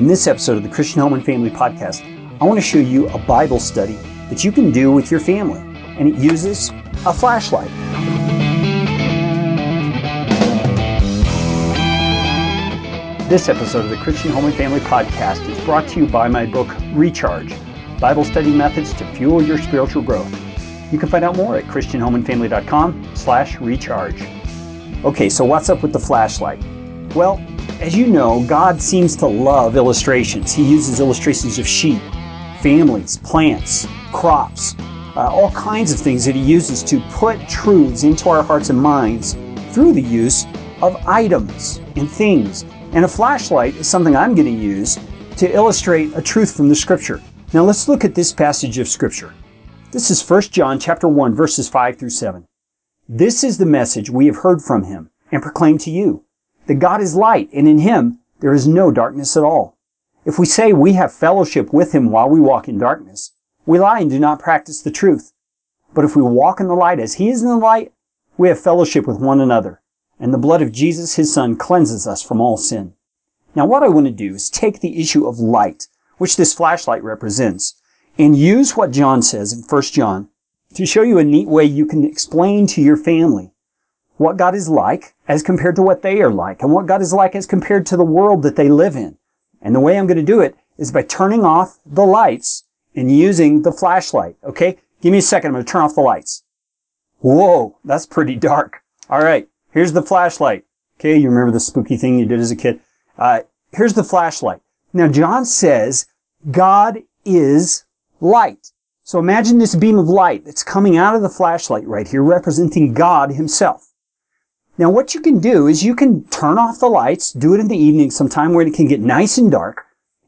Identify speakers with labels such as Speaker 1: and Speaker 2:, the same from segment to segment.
Speaker 1: In this episode of the Christian Home and Family Podcast, I want to show you a Bible study that you can do with your family, and it uses a flashlight. This episode of the Christian Home and Family Podcast is brought to you by my book, Recharge Bible Study Methods to Fuel Your Spiritual Growth. You can find out more at christianhomeandfamily.com slash recharge. Okay, so what's up with the flashlight? Well, as you know, God seems to love illustrations. He uses illustrations of sheep, families, plants, crops, uh, all kinds of things that He uses to put truths into our hearts and minds through the use of items and things. And a flashlight is something I'm going to use to illustrate a truth from the Scripture. Now let's look at this passage of Scripture. This is 1 John chapter 1 verses 5 through 7. This is the message we have heard from him and proclaim to you that God is light, and in him there is no darkness at all. If we say we have fellowship with him while we walk in darkness, we lie and do not practice the truth. But if we walk in the light as he is in the light, we have fellowship with one another, and the blood of Jesus, his son, cleanses us from all sin. Now what I want to do is take the issue of light, which this flashlight represents, and use what John says in 1 John to show you a neat way you can explain to your family what God is like as compared to what they are like, and what God is like as compared to the world that they live in. And the way I'm going to do it is by turning off the lights and using the flashlight. Okay? Give me a second. I'm going to turn off the lights. Whoa, that's pretty dark. All right. Here's the flashlight. Okay. You remember the spooky thing you did as a kid? Uh, here's the flashlight. Now, John says God is light. So imagine this beam of light that's coming out of the flashlight right here, representing God himself. Now what you can do is you can turn off the lights, do it in the evening sometime where it can get nice and dark,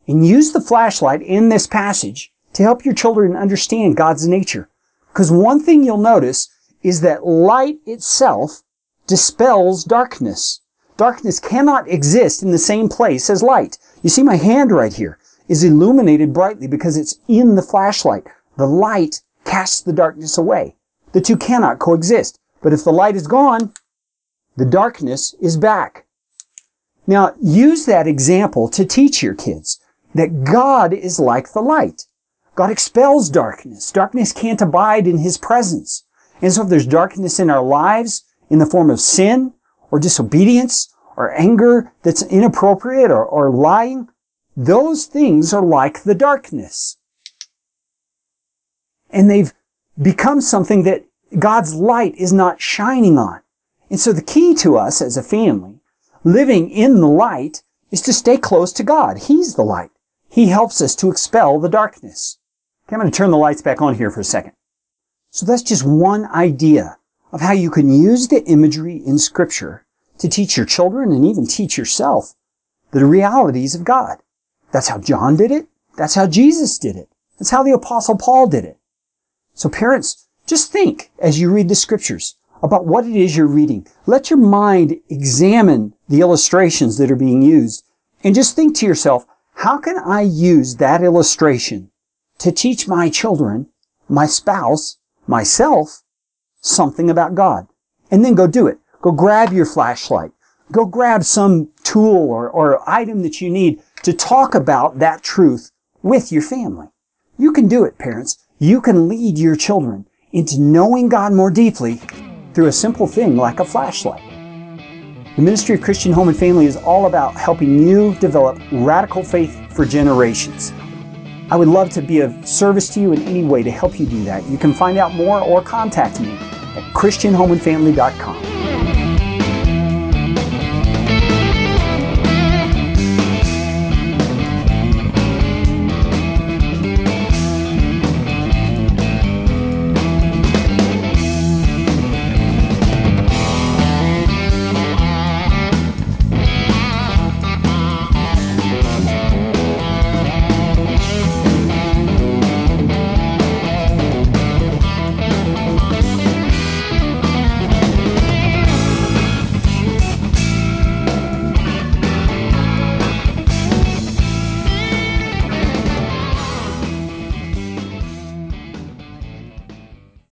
Speaker 1: and use the flashlight in this passage to help your children understand God's nature. Because one thing you'll notice is that light itself dispels darkness. Darkness cannot exist in the same place as light. You see my hand right here is illuminated brightly because it's in the flashlight. The light casts the darkness away. The two cannot coexist. But if the light is gone, the darkness is back. Now, use that example to teach your kids that God is like the light. God expels darkness. Darkness can't abide in His presence. And so if there's darkness in our lives in the form of sin or disobedience or anger that's inappropriate or, or lying, those things are like the darkness. And they've become something that God's light is not shining on. And so the key to us as a family, living in the light, is to stay close to God. He's the light. He helps us to expel the darkness. Okay, I'm going to turn the lights back on here for a second. So that's just one idea of how you can use the imagery in scripture to teach your children and even teach yourself the realities of God. That's how John did it. That's how Jesus did it. That's how the apostle Paul did it. So parents, just think as you read the scriptures about what it is you're reading. Let your mind examine the illustrations that are being used and just think to yourself, how can I use that illustration to teach my children, my spouse, myself, something about God? And then go do it. Go grab your flashlight. Go grab some tool or, or item that you need to talk about that truth with your family. You can do it, parents. You can lead your children into knowing God more deeply through a simple thing like a flashlight. The Ministry of Christian Home and Family is all about helping you develop radical faith for generations. I would love to be of service to you in any way to help you do that. You can find out more or contact me at ChristianHomeandFamily.com.